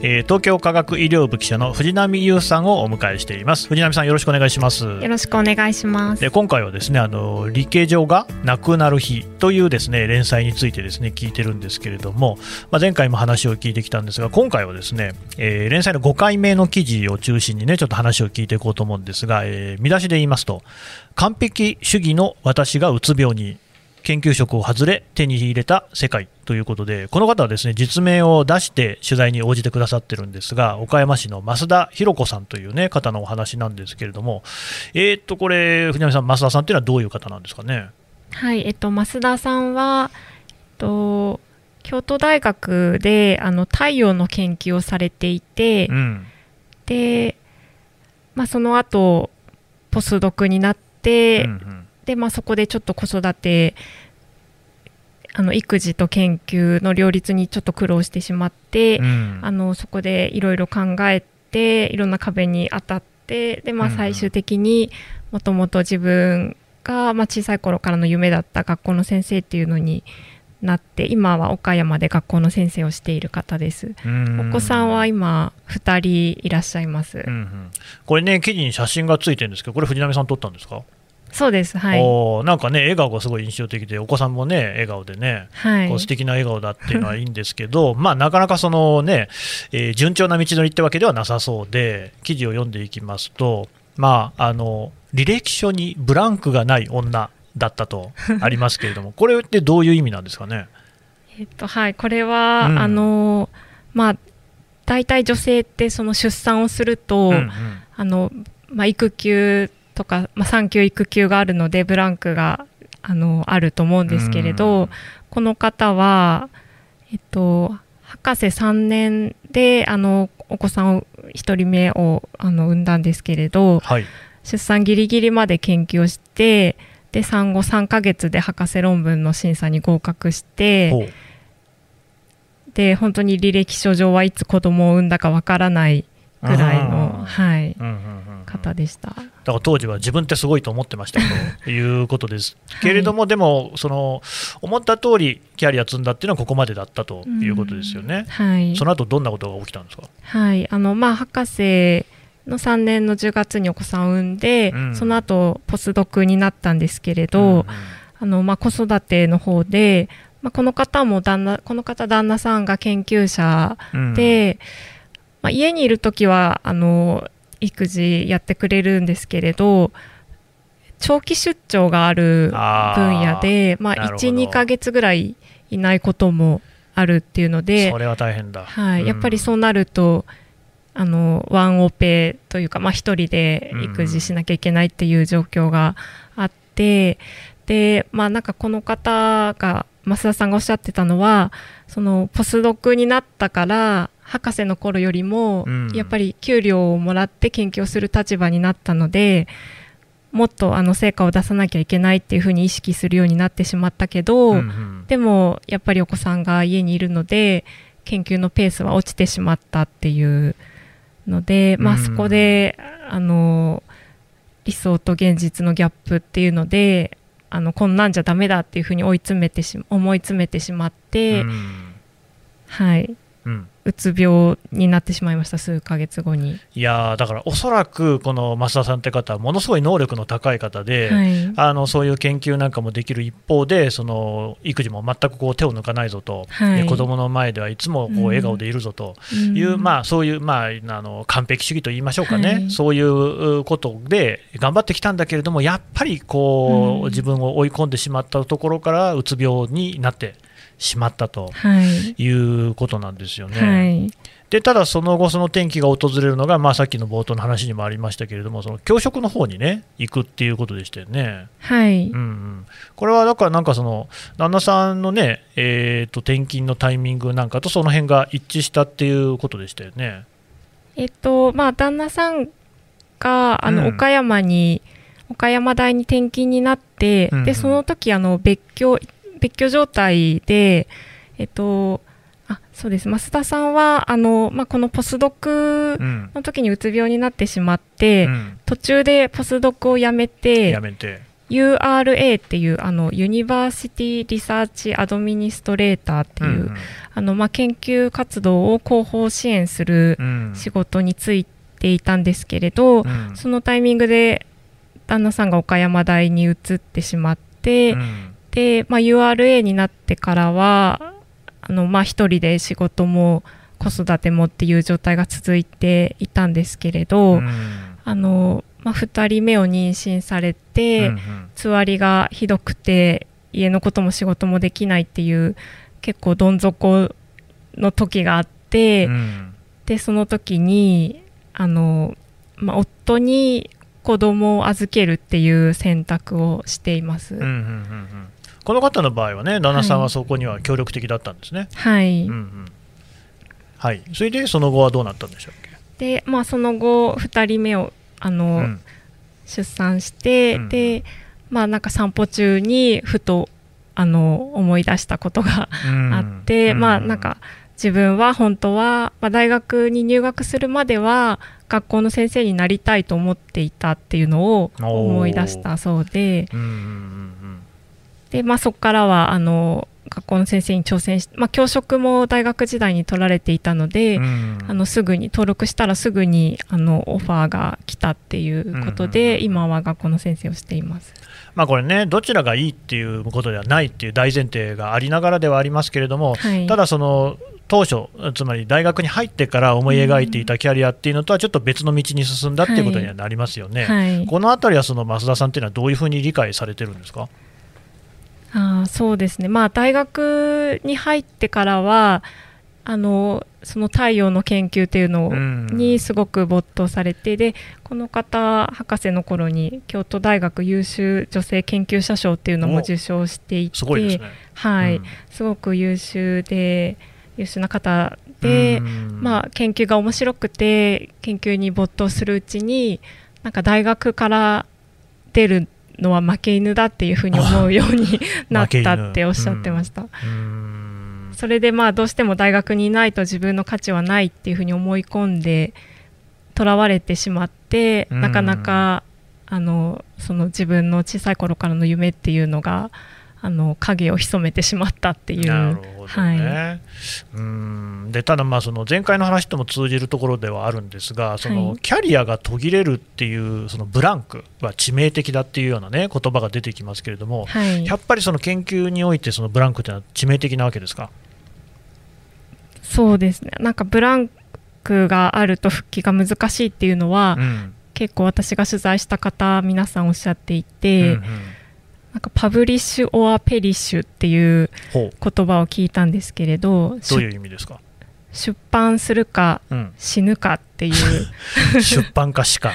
えー東京科学医療部記者の藤波優さんをお迎えしています。藤波さんよろしくお願いします。よろしくお願いします。で今回はですねあの理系上がなくなる日というですね連載についてですね聞いてるんですけれども、まあ、前回も話を聞いてきたんですが今回はですね、えー連載の5回目の記事を中心にねちょっと話を聞いていこうと思うんですが、えー見出しで言いますと完璧主義の私がうつ病に研究職を外れ手に入れた世界ということでこの方はですね実名を出して取材に応じてくださってるんですが岡山市の増田博子さんという、ね、方のお話なんですけれども、えーっとこれ藤波さん、増田さんというのはどういう方なんですかね？はい、えっと増田さんは、えっと京都大学であの太陽の研究をされていて、うんで、まあその後ポスドクになって、うんうんでまあそこでちょっと子育てあの育児と研究の両立にちょっと苦労してしまって、うん。あのそこでいろいろ考えていろんな壁に当たってで、まあ、最終的にもともと自分が、まあ、小さい頃からの夢だった学校の先生っていうのになって今は岡山で学校の先生をしている方です。うん。お子さんは今2人いらっしゃいます。うんうん。これね記事に写真がついてるんですけどこれ藤波さん撮ったんですか、そうですはい、おーなんかね笑顔がすごい印象的でお子さんもね笑顔でねはい。こう素敵な笑顔だっていうのはいいんですけど、まあ、なかなかその、ねえー順調な道のりってわけではなさそうで、記事を読んでいきますと、まあ、あの履歴書にブランクがない女だったと ありますけれども、これってどういう意味なんですかね？えっとはい、これは、うん。あのまあ大体女性ってその出産をすると、うんうん。あのまあ、育休とか、まあ、産休育休があるのでブランクがあのあると思うんですけれど、うん。この方は、えっと、博士3年であのお子さんを1人目をあの産んだんですけれどはい。出産ギリギリまで研究をしてで産後3ヶ月で博士論文の審査に合格してで本当に履歴書上はいつ子供を産んだかわからないぐらいの、はい、方でした。だから当時は自分ってすごいと思ってましたということです。けれども、でもその思った通りキャリア積んだっていうのはここまでだったということですよね。はい。その後どんなことが起きたんですか？はい、あのまあ博士の3年の10月にお子さんを産んで、うん。その後ポスドクになったんですけれど、うんうん。あのまあ子育ての方で、まあ、この方も旦那この方旦那さんが研究者うん。で、まあ、家にいる時はあの育児やってくれるんですけれど長期出張がある分野で、まあ、なるほど。12ヶ月ぐらいいないこともあるっていうのでそれは大変だ。はい、やっぱりうそうなると、あのワンオペというか、まあ、一人で育児しなきゃいけないっていう状況があって、で、まあ、なんかこの方が増田さんがおっしゃってたのはそのポスドクになったから博士の頃よりも、うん。やっぱり給料をもらって研究をする立場になったのでもっとあの成果を出さなきゃいけないっていうふうに意識するようになってしまったけど、んうん。でもやっぱりお子さんが家にいるので研究のペースは落ちてしまったっていうので、まあ、うんそこであの理想と現実のギャップっていうのであのこんなんじゃダメだっていうふうに追い詰めてし思い詰めてしまって、うん。はい、うんうつ病になってしまいました数ヶ月後に。いやーだからおそらくこの増田さんって方はものすごい能力の高い方で、はい。あのそういう研究なんかもできる一方でその育児も全くこう手を抜かないぞと、はい。で子供の前ではいつもこううん。笑顔でいるぞという、うん。まあ、そういう、まあ、あの完璧主義と言いましょうかね、はい。そういうことで頑張ってきたんだけれどもやっぱりこう、うん。自分を追い込んでしまったところからうつ病になってしまったとはいいうことなんですよね。はいでただ、その後、その転機が訪れるのが、まあ、さっきの冒頭の話にもありましたけれども、その教職の方にね、行くっていうことでしたよね。はいうんうん、これはだから、なんかその、旦那さんのね、えー、と転勤のタイミングなんかとその辺が一致したっていうことでしたよね。えっとまあ旦那さんがあの、うん岡山に岡山大に転勤になって、うんうんでその時あの別居別居状態でえっとあそうです。増田さんはあの、まあ、このポスドクうん。の時にうつ病になってしまって、うん。途中でポスドクを辞めてやめて。URA っていうあの University Research Administrator っていう、あのまあ、研究活動を広報支援するうん。仕事に就いていたんですけれど、うん。そのタイミングで旦那さんが岡山大に移ってしまって、うんで、まあ、URA になってからはあの、まあ、一人で仕事も子育てもっていう状態が続いていたんですけれど、うん。あのまあ、2人目を妊娠されて、うん。つわりがひどくて家のことも仕事もできないっていう結構どん底の時があって、うん。でその時にあの、まあ、夫に子供を預けるっていう選択をしています。うんうんうんうんこの方の場合はね旦那さんはそこには協力的だったんですね、はい、うんうん。はい、それでその後はどうなったんでしょうっで、まあ、その後2人目をあけ、の、うん。出産して、うんでまあなんか散歩中にふとあの思い出したことがうん。あって、まあなんか自分は本当は、まあ、大学に入学するまでは学校の先生になりたいと思っていたっていうのを思い出したそうで。うんうんうんで、まあ、そこからはあの学校の先生に挑戦し、まあ、教職も大学時代に取られていたので、うん。うんあのすぐに登録したらすぐにあのオファーが来たっていうことで、うん。今は学校の先生をしています。まあこれねどちらがいいっていうことではないっていう大前提がありながらではありますけれども、はい、ただその当初つまり大学に入ってから思い描いていたキャリアっていうのとはちょっと別の道に進んだっていうことにはなりますよね、はい、このあたりはその増田さんっていうのはどういうふうに理解されてるんですか？あーそうですね、まあ、大学に入ってからはあのその太陽の研究っていうのうん。にすごく没頭されて、でこの方博士の頃に京都大学優秀女性研究者賞っていうのもお。受賞していてすご。はい。うん。すごく優秀で優秀な方で、うん。まあ、研究が面白くて研究に没頭するうちになんか大学から出るのは負け犬だっていうふうに思うように なったっておっしゃってました。うん。それでまあどうしても大学にいないと自分の価値はないっていうふうに思い込んでとらわれてしまって、うん。なかなかあのその自分の小さい頃からの夢っていうのがあの影を潜めてしまったっていう。なるほどね、はい。うん。でただ、まあその前回の話とも通じるところではあるんですが、そのはいキャリアが途切れるっていうそのブランクは致命的だっていうような、ね、言葉が出てきますけれども、はい。やっぱりその研究において、そのブランクっていうのは致命的なわけですか？そうですね。なんかブランクがあると復帰が難しいっていうのは、うん。結構私が取材した方皆さんおっしゃっていうんて、うんなんか publish or perish っていう言葉を聞いたんですけれどどういう意味ですか、出版するかうん、死ぬかっていう。出版かしか、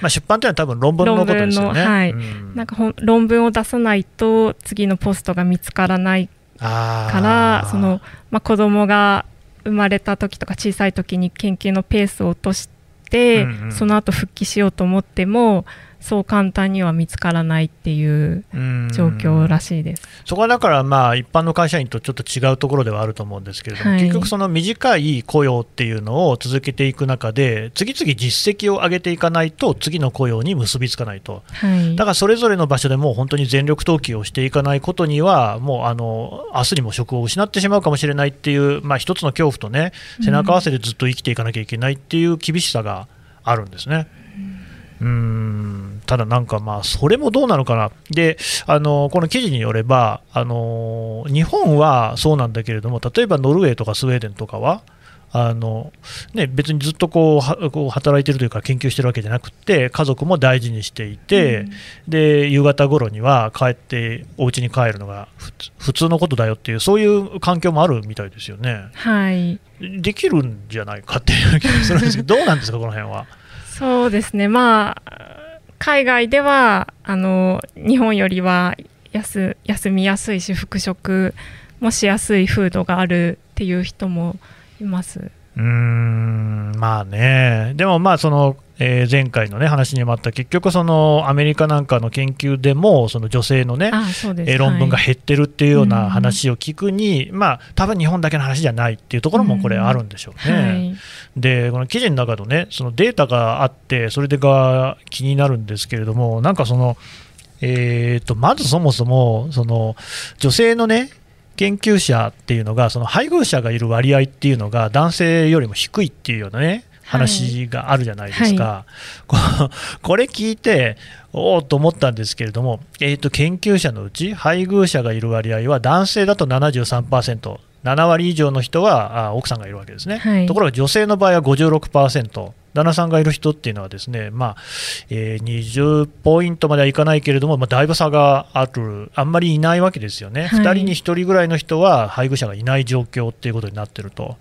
まあ、出版っていうのは多分論文のことですよね。論文のはい。うん。なんか論文を出さないと次のポストが見つからないからその、まあ、子供が生まれた時とか小さい時に研究のペースを落として、うんうん。その後復帰しようと思ってもそう簡単には見つからないっていううん状況らしいです。そこはだから、まあ、一般の会社員とちょっと違うところではあると思うんですけれども、はい結局、その短い雇用っていうのを続けていく中で、次々実績を上げていかないと、次の雇用に結びつかないと、はいだからそれぞれの場所でもう本当に全力投球をしていかないことには、もうあの明日にも職を失ってしまうかもしれないっていう、まあ、一つの恐怖とね、背中合わせでずっと生きていかなきゃいけないっていう厳しさがあるんですね。うーんただ、なんかまあそれもどうなのかな、であのこの記事によればあの、日本はそうなんだけれども、例えばノルウェーとかスウェーデンとかは、あのね、別にずっとこうはこう働いてるというか、研究してるわけじゃなくて、家族も大事にしていて、うんで夕方頃には帰って、お家に帰るのが普通普通のことだよっていう、そういう環境もあるみたいですよね。はいできるんじゃないかっていう気がするんですけど、どうなんですか、この辺は？そうですねまあ海外ではあの日本よりは休休みやすいし復職もしやすい風土があるっていう人もいます。うーんまあね、でもまあそのえー、前回の、ね、話にもあった、結局、そのアメリカなんかの研究でも、その女性のね、え論文が減ってるっていうような話を聞くに、はい、まあ多分日本だけの話じゃないっていうところもこれ、あるんでしょうね。はい、で、この記事の中のね、そのデータがあって、それでが気になるんですけれども、なんかその、えーと、まずそもそもその女性のね研究者っていうのが、その配偶者がいる割合っていうのが男性よりも低いっていうようなね、話があるじゃないですか、はい、これ聞いて、おおと思ったんですけれども、えーと、研究者のうち配偶者がいる割合は男性だと73%、7割以上の人はあ奥さんがいるわけですね、はい、ところが女性の場合は56%。旦那さんがいる人っていうのはですね、まあえー、20ポイントまではいかないけれども、まあ、だいぶ差がある、あんまりいないわけですよね、はい、2人に1人ぐらいの人は配偶者がいない状況っていうことになってると、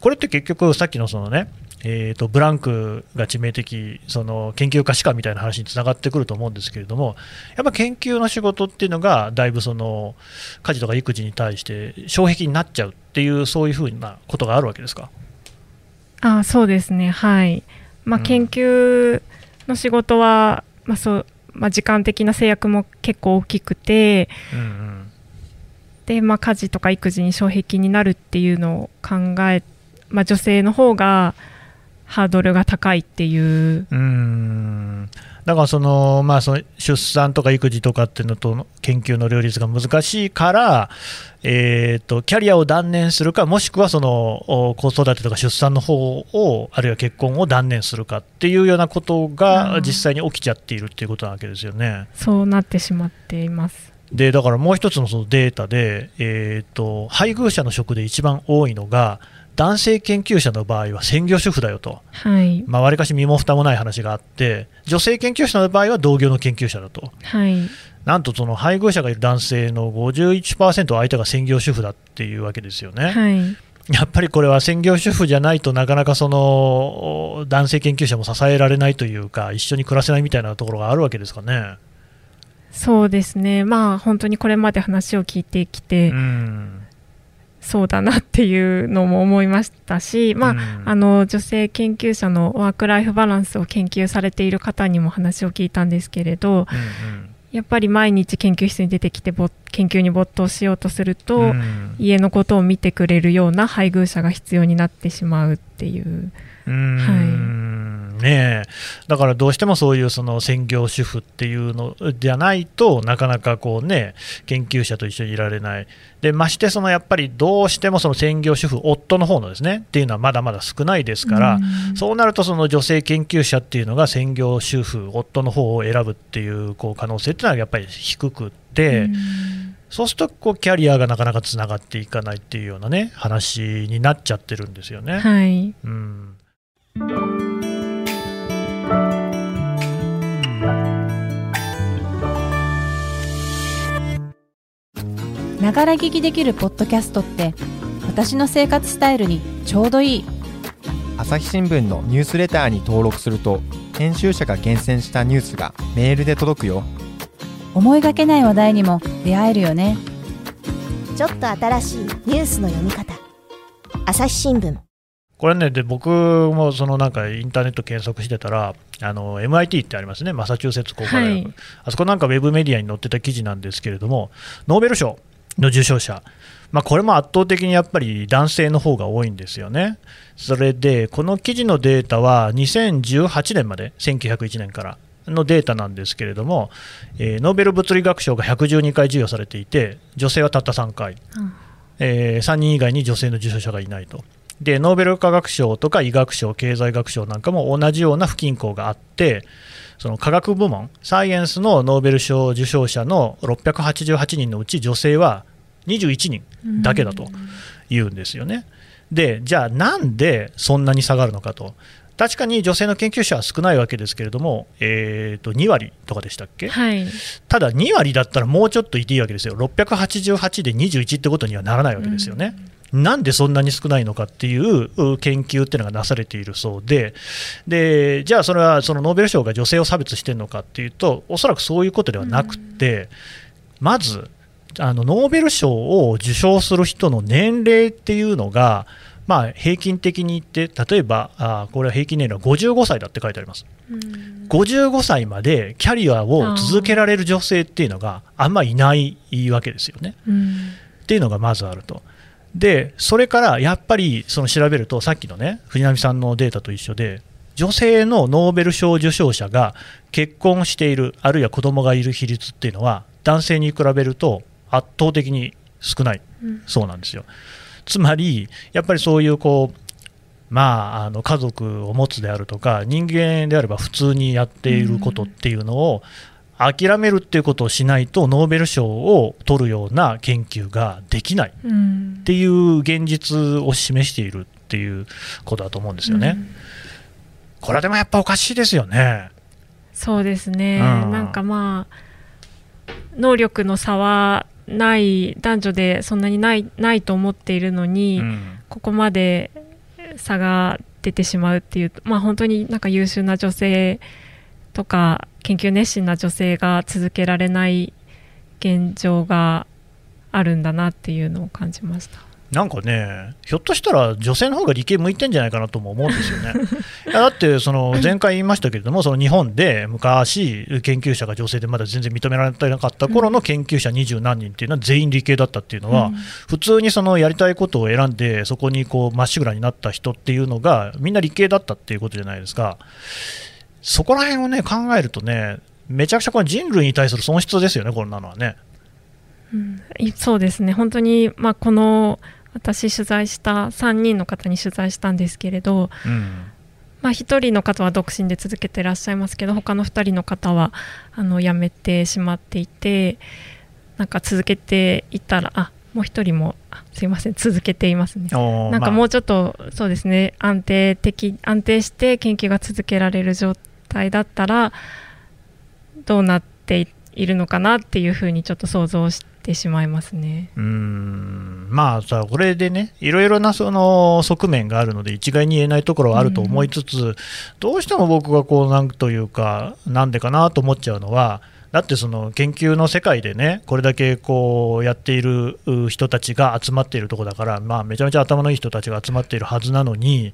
これって結局、さっきのそのね、えーと、ブランクが致命的、その研究家しかみたいな話につながってくると思うんですけれども、やっぱ研究の仕事っていうのが、だいぶその家事とか育児に対して障壁になっちゃうっていう、そういうふうなことがあるわけですか？あそうですね、はい。まあ、研究の仕事は、うん、まあそうまあ、時間的な制約も結構大きくて、うんうん、でまあ、家事とか育児に障壁になるっていうのを考え、まあ、女性の方がハードルが高いっていう。うん。だからその、まあ、その出産とか育児とかっていうのと研究の両立が難しいから、えーと、キャリアを断念するか、もしくはその子育てとか出産の方を、あるいは結婚を断念するかっていうようなことが実際に起きちゃっているっていうことなわけですよね。そうなってしまっています。でだからもう一つのそのデータで、えーと配偶者の職で一番多いのが、男性研究者の場合は専業主婦だよと、はい。まあ、割かし身も蓋もない話があって、女性研究者の場合は同業の研究者だと、はい、なんとその配偶者がいる男性の51%相手が専業主婦だっていうわけですよね。はい。やっぱりこれは専業主婦じゃないとなかなかその男性研究者も支えられないというか一緒に暮らせないみたいなところがあるわけですかね。そうですね、まあ、本当にこれまで話を聞いてきて、うん、そうだなっていうのも思いましたし、まあ、うん、あの女性研究者のワーク・ライフ・バランスを研究されている方にも話を聞いたんですけれど、うんうん、やっぱり毎日研究室に出てきて研究に没頭しようとすると、うん、家のことを見てくれるような配偶者が必要になってしまうっていう。はいね、だからどうしてもそういうその専業主婦っていうのじゃないとなかなかこう、ね、研究者と一緒にいられない、でましてそのやっぱりどうしてもその専業主婦、夫の方のですねっていうのはまだまだ少ないですから、うそうなるとその女性研究者っていうのが専業主婦、夫の方を選ぶっていうこう可能性っていうのはやっぱり低くって。そうするとこうキャリアがなかなかつながっていかないっていうようなね話になっちゃってるんですよね。はい、うんながら聞きできるポッドキャストって私の生活スタイルにちょうどいい。朝日新聞のニュースレターに登録すると編集者が厳選したニュースがメールで届くよ。思いがけない話題にも出会えるよね。ちょっと新しいニュースの読み方。朝日新聞。これね、で僕もそのなんかインターネット検索してたら、あの MIT ってありますね、マサチューセッツ工科大学、はい、あそこなんかウェブメディアに載ってた記事なんですけれども、ノーベル賞の受賞者、まあ、これも圧倒的にやっぱり男性の方が多いんですよね。それで、この記事のデータは2018年まで、1901年からのデータなんですけれども、えー、ノーベル物理学賞が112回授与されていて、女性はたった3回、うん、えー、3人以外に女性の受賞者がいないと。でノーベル化学賞とか医学賞、経済学賞なんかも同じような不均衡があって、その科学部門、サイエンスのノーベル賞受賞者の688人のうち女性は21人だけだというんですよね。で、じゃあなんでそんなに下がるのかと。確かに女性の研究者は少ないわけですけれども、えー、と2割とかでしたっけ、はい、ただ2割だったらもうちょっといていいわけですよ、688で21ってことにはならないわけですよね。うんなんでそんなに少ないのかっていう研究っていうのがなされているそうで、でじゃあそれはそのノーベル賞が女性を差別してるのかっていうと、おそらくそういうことではなくて、まずあのノーベル賞を受賞する人の年齢っていうのが、まあ、平均的に言って、例えば、あこれは平均年齢は55歳だって書いてあります、うん、55歳までキャリアを続けられる女性っていうのがあんまいないわけですよね。うんっていうのがまずあると。で、それからやっぱりその調べると、さっきのね、藤波さんのデータと一緒で、女性のノーベル賞受賞者が結婚している、あるいは子供がいる比率っていうのは、男性に比べると圧倒的に少ない、うんそうなんですよ。つまり、やっぱりそういうこう、まあ、あの家族を持つであるとか、人間であれば普通にやっていることっていうのを、諦めるっていうことをしないと、ノーベル賞を取るような研究ができないうんっていう現実を示しているっていうことだと思うんですよね。うんこれはでもやっぱおかしいですよね。そうですね、うんなんかまあ能力の差はない男女でそんなにないないと思っているのに、うんここまで差が出てしまうっていうまあ本当になんか優秀な女性とか研究熱心な女性が続けられない現状があるんだなっていうのを感じました。なんかね、ひょっとしたら女性の方が理系向いてんじゃないかなとも思うんですよね。いやだって、その前回言いましたけれども、その日本で昔、研究者が女性でまだ全然認められてなかった頃の研究者二十何人っていうのは全員理系だったっていうのは、うん普通にそのやりたいことを選んで、そこにこうまっしぐらになった人っていうのが、みんな理系だったっていうことじゃないですか。そこら辺をね、考えるとね、めちゃくちゃこれ人類に対する損失ですよね、こんなのはね。うんいそうですね本当に、まあ、この私取材した3人の方に取材したんですけれど、うんまあ、1人の方は独身で続けていらっしゃいますけど他の2人の方はあの辞めてしまっていてなんか続けていったらあもう1人もあすいません続けていますね。なんかもう、うちょっとそうですね安定的安定して研究が続けられる状態だったらどうなっていいるのかなっていうふうにちょっと想像してしまいますね。うーんまあさ、これでね、いろいろなその側面があるので、一概に言えないところはあると思いつつ、どうしても僕がこう、なんというか、なんでかなと思っちゃうのは、だってその研究の世界でね、これだけこうやっているう人たちが集まっているところだから、まあ、めちゃめちゃ頭のいい人たちが集まっているはずなのに、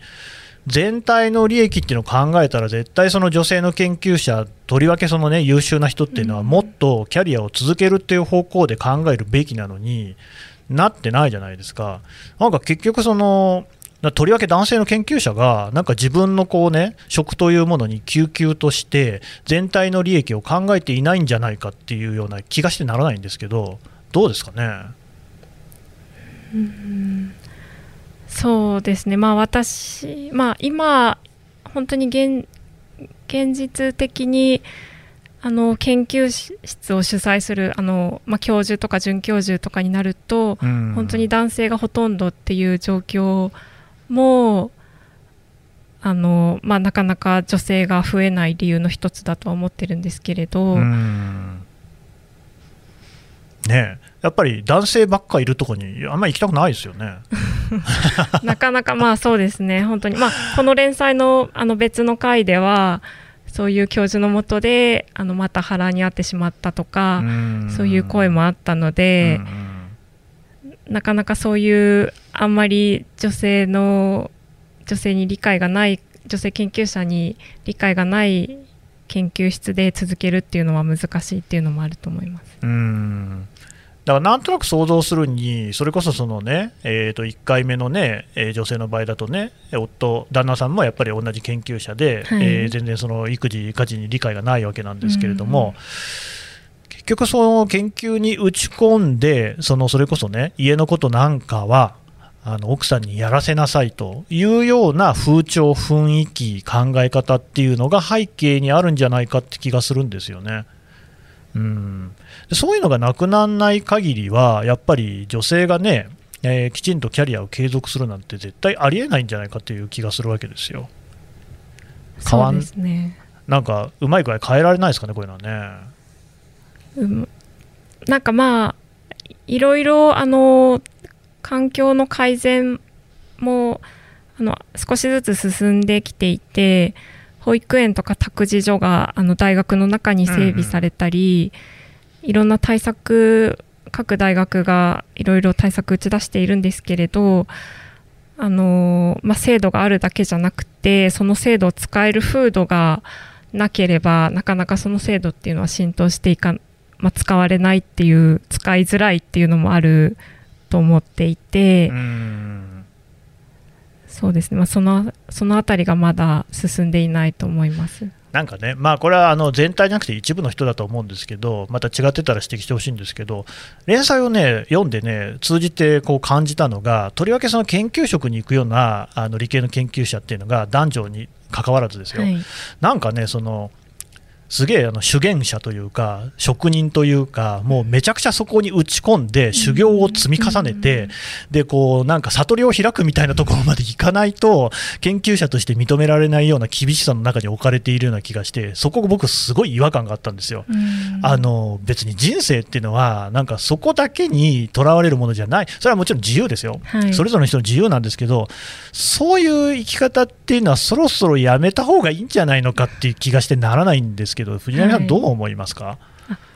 全体の利益っていうのを考えたら、絶対その女性の研究者、とりわけその、ね、優秀な人っていうのは、もっとキャリアを続けるっていう方向で考えるべきなのになってないじゃないですか。なんか結局そのとりわけ男性の研究者がなんか自分のこう、ね、職というものに救急として全体の利益を考えていないんじゃないかっていうような気がしてならないんですけどどうですかね？そうですね、まあ、私、まあ、今、本当に現現実的にあの研究室を主催するあの、まあ、教授とか准教授とかになると、うん。本当に男性がほとんどっていう状況もあの、まあ、なかなか女性が増えない理由の一つだとは思ってるんですけれど、うんねえ。やっぱり男性ばっかいるとこにあんまり行きたくないですよね。なかなかまあそうですね、本当に、まあ、この連載のあの別の回では、そういう教授のもとであのまた腹に遭ってしまったとか、そういう声もあったので、なかなかそういうあんまり女性の女性に理解がない女性研究者に理解がない研究室で続けるっていうのは難しいっていうのもあると思います。うん。だからなんとなく想像するに、それこそそのね、えー、と1回目のね、えー女性の場合だとね、夫、旦那さんもやっぱり同じ研究者で、はい。えー全然その育児、家事に理解がないわけなんですけれども、結局、その研究に打ち込んで、そのそれこそね、家のことなんかは、あの奥さんにやらせなさいというような風潮、雰囲気、考え方っていうのが背景にあるんじゃないかって気がするんですよね。うん、でそういうのがなくならない限りは、やっぱり女性がね、えーきちんとキャリアを継続するなんて絶対ありえないんじゃないかという気がするわけですよ。変わそうんですねなんか、うまい具合変えられないですかね、こういうのはね。うんなんかまあいろいろあの環境の改善もあの少しずつ進んできていて保育園とか託児所があの大学の中に整備されたり、いろんな対策各大学がいろいろ対策打ち出しているんですけれどあのまあ、制度があるだけじゃなくてその制度を使える風土がなければなかなかその制度っていうのは浸透していか、まあ、使われないっていう使いづらいっていうのもあると思っていて、うん。そうですね、まあ、そのそのあたりがまだ進んでいないと思います。なんかね、まあ、これはあの全体じゃなくて一部の人だと思うんですけど、また違ってたら指摘してほしいんですけど、連載をね読んでね、通じてこう感じたのが、とりわけその研究職に行くようなあの理系の研究者っていうのが男女に関わらずですよ、はい。なんかね、そのすげえあの修験者というか、職人というか、もうめちゃくちゃそこに打ち込んで、修行を積み重ねて、でこうなんか悟りを開くみたいなところまでいかないと、研究者として認められないような厳しさの中に置かれているような気がして、そこ、僕、すごい違和感があったんですよ。うん。あの別に人生っていうのは、なんかそこだけにとらわれるものじゃない、それはもちろん自由ですよ、はい。それぞれの人の自由なんですけど、そういう生き方っていうのは、そろそろやめた方がいいんじゃないのかっていう気がしてならないんですけど、藤波さん、はい。どう思いますか、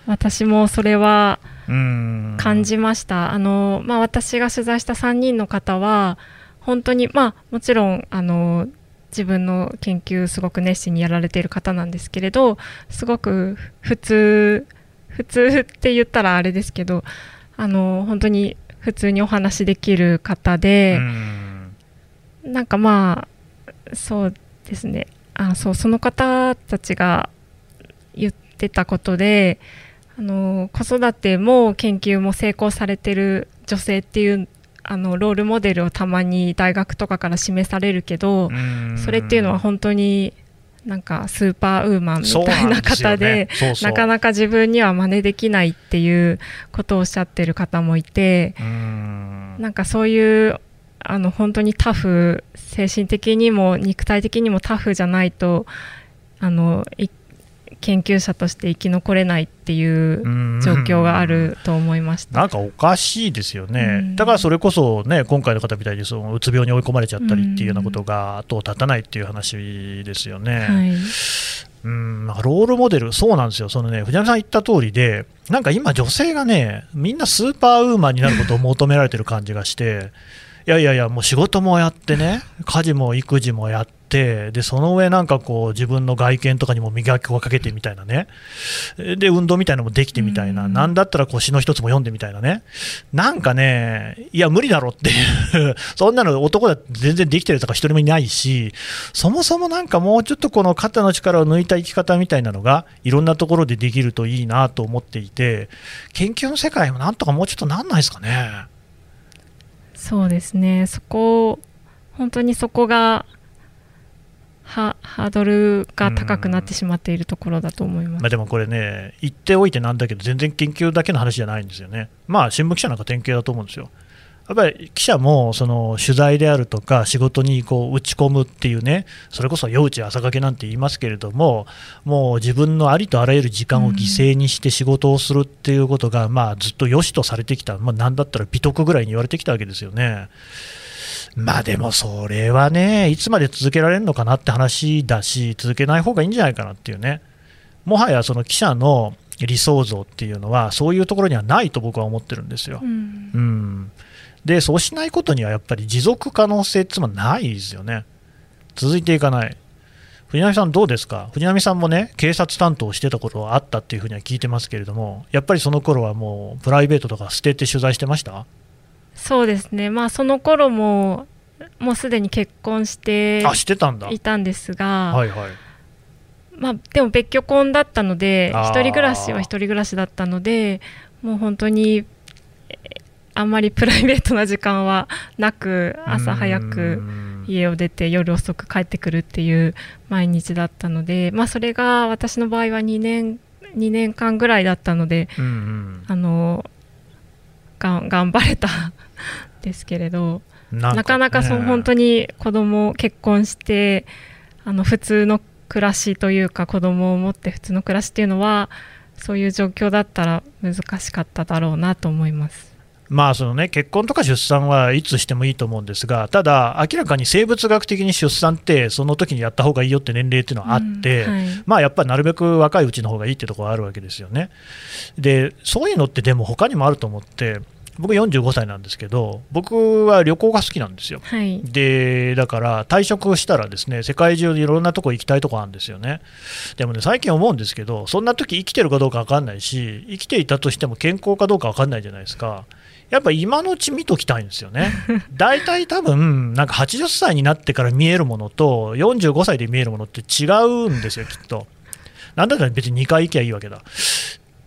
私もそれはうん。感じました。あのまあ、私が取材した3人の方は本当にまあもちろんあの自分の研究すごく熱心にやられている方なんですけれどすごく普通普通って言ったらあれですけどあの本当に普通にお話できる方で、うん。なんかまあそうですね。あそうその方たちが言ってたことであの子育ても研究も成功されてる女性っていうあのロールモデルをたまに大学とかから示されるけど、うん。それっていうのは本当になんかスーパーウーマンみたいな方でね。なかなか自分には真似できないっていうことをおっしゃってる方もいて、うん。なんかそういうあの本当にタフ精神的にも肉体的にもタフじゃないとあのい研究者として生き残れないっていう状況があると思いました。なんかおかしいですよね、うん。だからそれこそ、ね、今回の方みたいにそのうつ病に追い込まれちゃったりっていうようなことが後を絶たないっていう話ですよね。はい、うん。ロールモデル、そうなんですよ、そのね藤波さん言った通りで、なんか今、女性がね、みんなスーパーウーマンになることを求められてる感じがして、いやいやいや、もう仕事もやってね、家事も育児もやって、でその上、なんかこう、自分の外見とかにも磨きをかけてみたいなね、で運動みたいなのもできてみたいな、うん。なんだったら腰の一つも読んでみたいなね、なんかね、いや、無理だろっていう、そんなの男だって全然できてるとか一人もいないし、そもそもなんかもうちょっとこの肩の力を抜いた生き方みたいなのがいろんなところでできるといいなと思っていて研究の世界もなんとかもうちょっとなんないですかね。そうですね。そこ本当にそこがはハードルが高くなってしまっているところだと思います。まあ、でもこれね言っておいてなんだけど全然研究だけの話じゃないんですよね。まあ新聞記者なんか典型だと思うんですよ。やっぱり記者もその取材であるとか仕事にこう打ち込むっていうねそれこそ夜打ち朝掛けなんて言いますけれどももう自分のありとあらゆる時間を犠牲にして仕事をするっていうことがまあずっと良しとされてきた、まあ、なんだったら美徳ぐらいに言われてきたわけですよね。まあでもそれはねいつまで続けられるのかなって話だし続けない方がいいんじゃないかなっていうねもはやその記者の理想像っていうのはそういうところにはないと僕は思ってるんですよ。うんうん、でそうしないことにはやっぱり持続可能性っていうのはないですよね。続いていかない。藤波さん、どうですか、藤波さんもね警察担当をしてたことはあったっていうふうには聞いてますけれども、やっぱりその頃はもうプライベートとか捨てて取材してました？そうですねまあその頃ももうすでに結婚してあしてたんだ。いたんですが、はいはい。まあ、でも別居婚だったので一人暮らしは一人暮らしだったのでもう本当にえあんまりプライベートな時間はなく朝早うくん家を出て夜遅く帰ってくるっていう毎日だったので、まあ、それが私の場合は2年 ,2 年間ぐらいだったのでうんうんあのがん頑張れた。ですけれど。なんなかなかそうね本当に子供結婚してあの普通の暮らしというか子供を持って普通の暮らしっていうのはそういう状況だったら難しかっただろうなと思います。まあそのね、結婚とか出産はいつしてもいいと思うんですが、ただ、明らかに生物学的に出産って、その時にやった方がいいよって年齢っていうのはあって、うんはい。まあやっぱりなるべく若いうちの方がいいってところがあるわけですよね。で、そういうのってでも他にもあると思って、僕45歳なんですけど僕は旅行が好きなんですよ。はい。でだから退職したらですね世界中でいろんなとこ行きたいとこあるんですよね。でもね最近思うんですけどそんな時生きてるかどうか分かんないし生きていたとしても健康かどうか分かんないじゃないですかやっぱ今のうち見ときたいんですよね。大体多分なんか80歳になってから見えるものと45歳で見えるものって違うんですよきっと。なんだったら別に2回行きゃいいわけだ。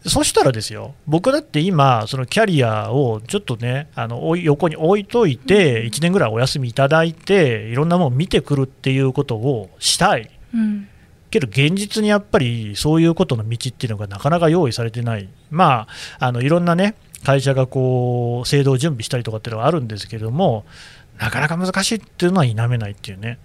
そしたらですよ、僕だって今、そのキャリアをちょっとね、あの横に置いといて、1年ぐらいお休みいただいて、いろんなものを見てくるっていうことをしたい、うん。けど現実にやっぱりそういうことの道っていうのがなかなか用意されてない、まあ、あのいろんなね、会社がこう制度を準備したりとかっていうのはあるんですけども、なかなか難しいっていうのは否めないっていうね。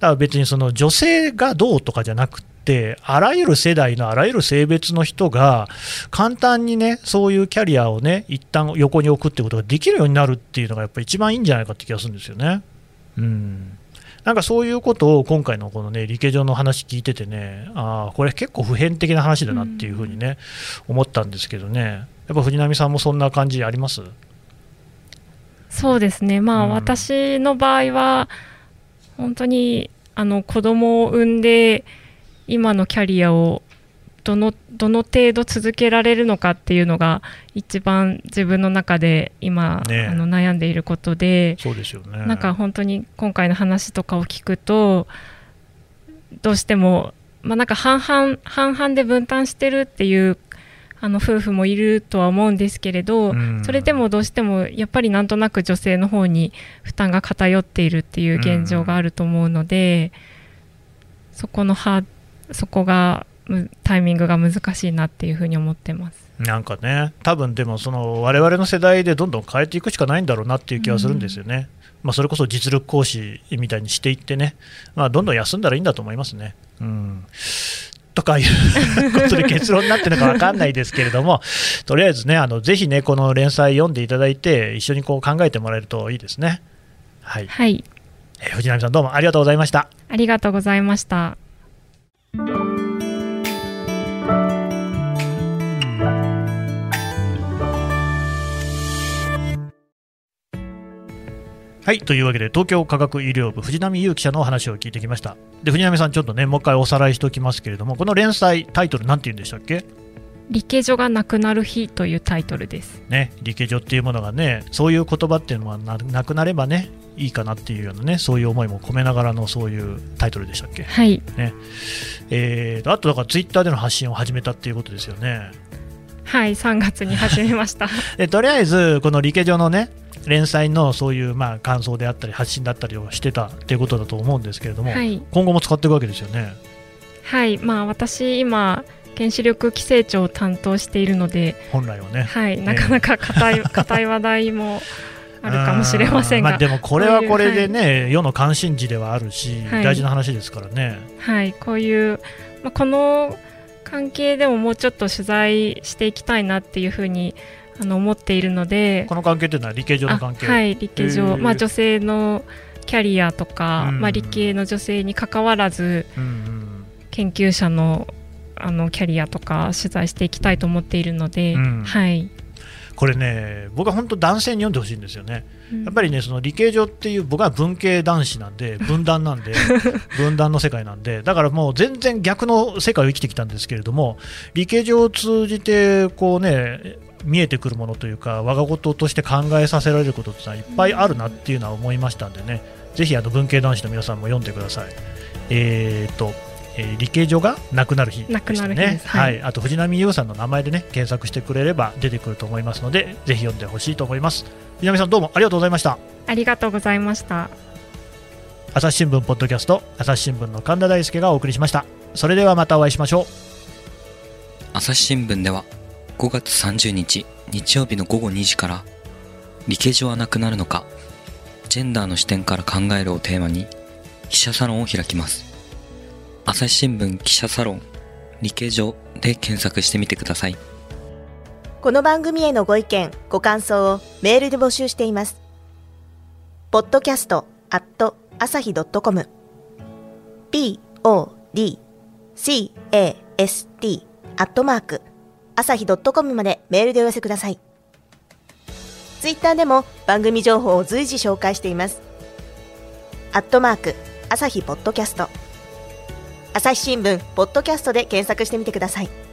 だから別にその女性がどうとかじゃなくて、あらゆる世代のあらゆる性別の人が、簡単にね、そういうキャリアをね、一旦横に置くってことができるようになるっていうのが、やっぱり一番いいんじゃないかって気がするんですよね。うんなんかそういうことを今回のこのね、理系上の話聞いててね、ああ、これ結構普遍的な話だなっていうふうにね、思ったんですけどね、やっぱ藤波さんもそんな感じあります？そうですね。まあ、うん。私の場合は本当にあの子供を産んで今のキャリアをどのどの程度続けられるのかっていうのが一番自分の中で今、ね。えあの悩んでいることで、そうですよね。なんか本当に今回の話とかを聞くとどうしても、まあ、なんか半々半々で分担してるっていうあの夫婦もいるとは思うんですけれど、うんそれでもどうしてもやっぱりなんとなく女性の方に負担が偏っているっていう現状があると思うので、そこのはそこがむタイミングが難しいなっていうふうに思ってます。なんかね、多分でもその我々の世代でどんどん変えていくしかないんだろうなっていう気はするんですよね。まあ、それこそ実力行使みたいにしていってね、まあ、どんどん休んだらいいんだと思いますね。うんとかいうことで結論になってるのか分かんないですけれども、とりあえずね、あのぜひね、この連載読んでいただいて、一緒にこう考えてもらえるといいですね。はい、はい、えー藤波さん、どうもありがとうございました。ありがとうございました。はいというわけで、東京科学医療部、藤波優記者のお話を聞いてきました。で藤波さん、ちょっとね、もう一回おさらいしておきますけれども、この連載、タイトル、なんて言うんでしたっけ理系女がなくなる日というタイトルです。ね、理系女っていうものがね、そういう言葉っていうのはななくなればね、いいかなっていうようなね、そういう思いも込めながらのそういうタイトルでしたっけ？はい、えーと、あとだからツイッターでの発信を始めたっていうことですよね。はい、3月に始めました。でとりあえず、この理系上のね、連載のそういうまあ感想であったり、発信だったりをしてたっていうことだと思うんですけれども、はい、今後も使っていくわけですよね。はい、まあ私今原子力規制庁を担当しているので、本来はね。はい、なかなか硬い 硬い話題もあるかもしれませんが、まあ、でもこれはこれでね、世の関心事ではあるし、はい。大事な話ですからね。はい、こういう、まあ、この関係でももうちょっと取材していきたいなっていうふうにあの思っているので、この関係っていうのは理系上の関係？あはい、理系へ上、ー。まあ、女性のキャリアとか、うん。まあ、理系の女性に関わらずうんうん。研究者のあのキャリアとか取材していきたいと思っているので、うん。はい、これね、僕は本当、男性に読んでほしいんですよね。やっぱりね、その理系上っていう、僕は文系男子なんで、分断なんで、分断の世界なんで、だからもう全然逆の世界を生きてきたんですけれども、理系上を通じて、こうね、見えてくるものというか、我が事として考えさせられることっていっぱいあるなっていうのは思いましたんでね、ぜひあの文系男子の皆さんも読んでください。えー、とえー理系上がなくなる日でしたねで。すははいい、あと藤波優さんの名前でね検索してくれれば出てくると思いますので、ぜひ読んでほしいと思います。藤波さんどうもありがとうございました。ありがとうございました。朝日新聞ポッドキャスト朝日新聞の神田大輔がお送りしました。それではまたお会いしましょう。朝日新聞では5月30日日曜日の午後2時から理系上はなくなるのかジェンダーの視点から考えるをテーマに記者サロンを開きます。朝日新聞記者サロン理系上で検索してみてください。この番組へのご意見、ご感想をメールで募集しています。podcast at 朝日 .com p o d c a s t アットマーク朝日 .com までメールでお寄せください。ツイッターでも番組情報を随時紹介しています。アットマーク、朝日ポッドキャスト。朝日新聞、ポッドキャストで検索してみてください。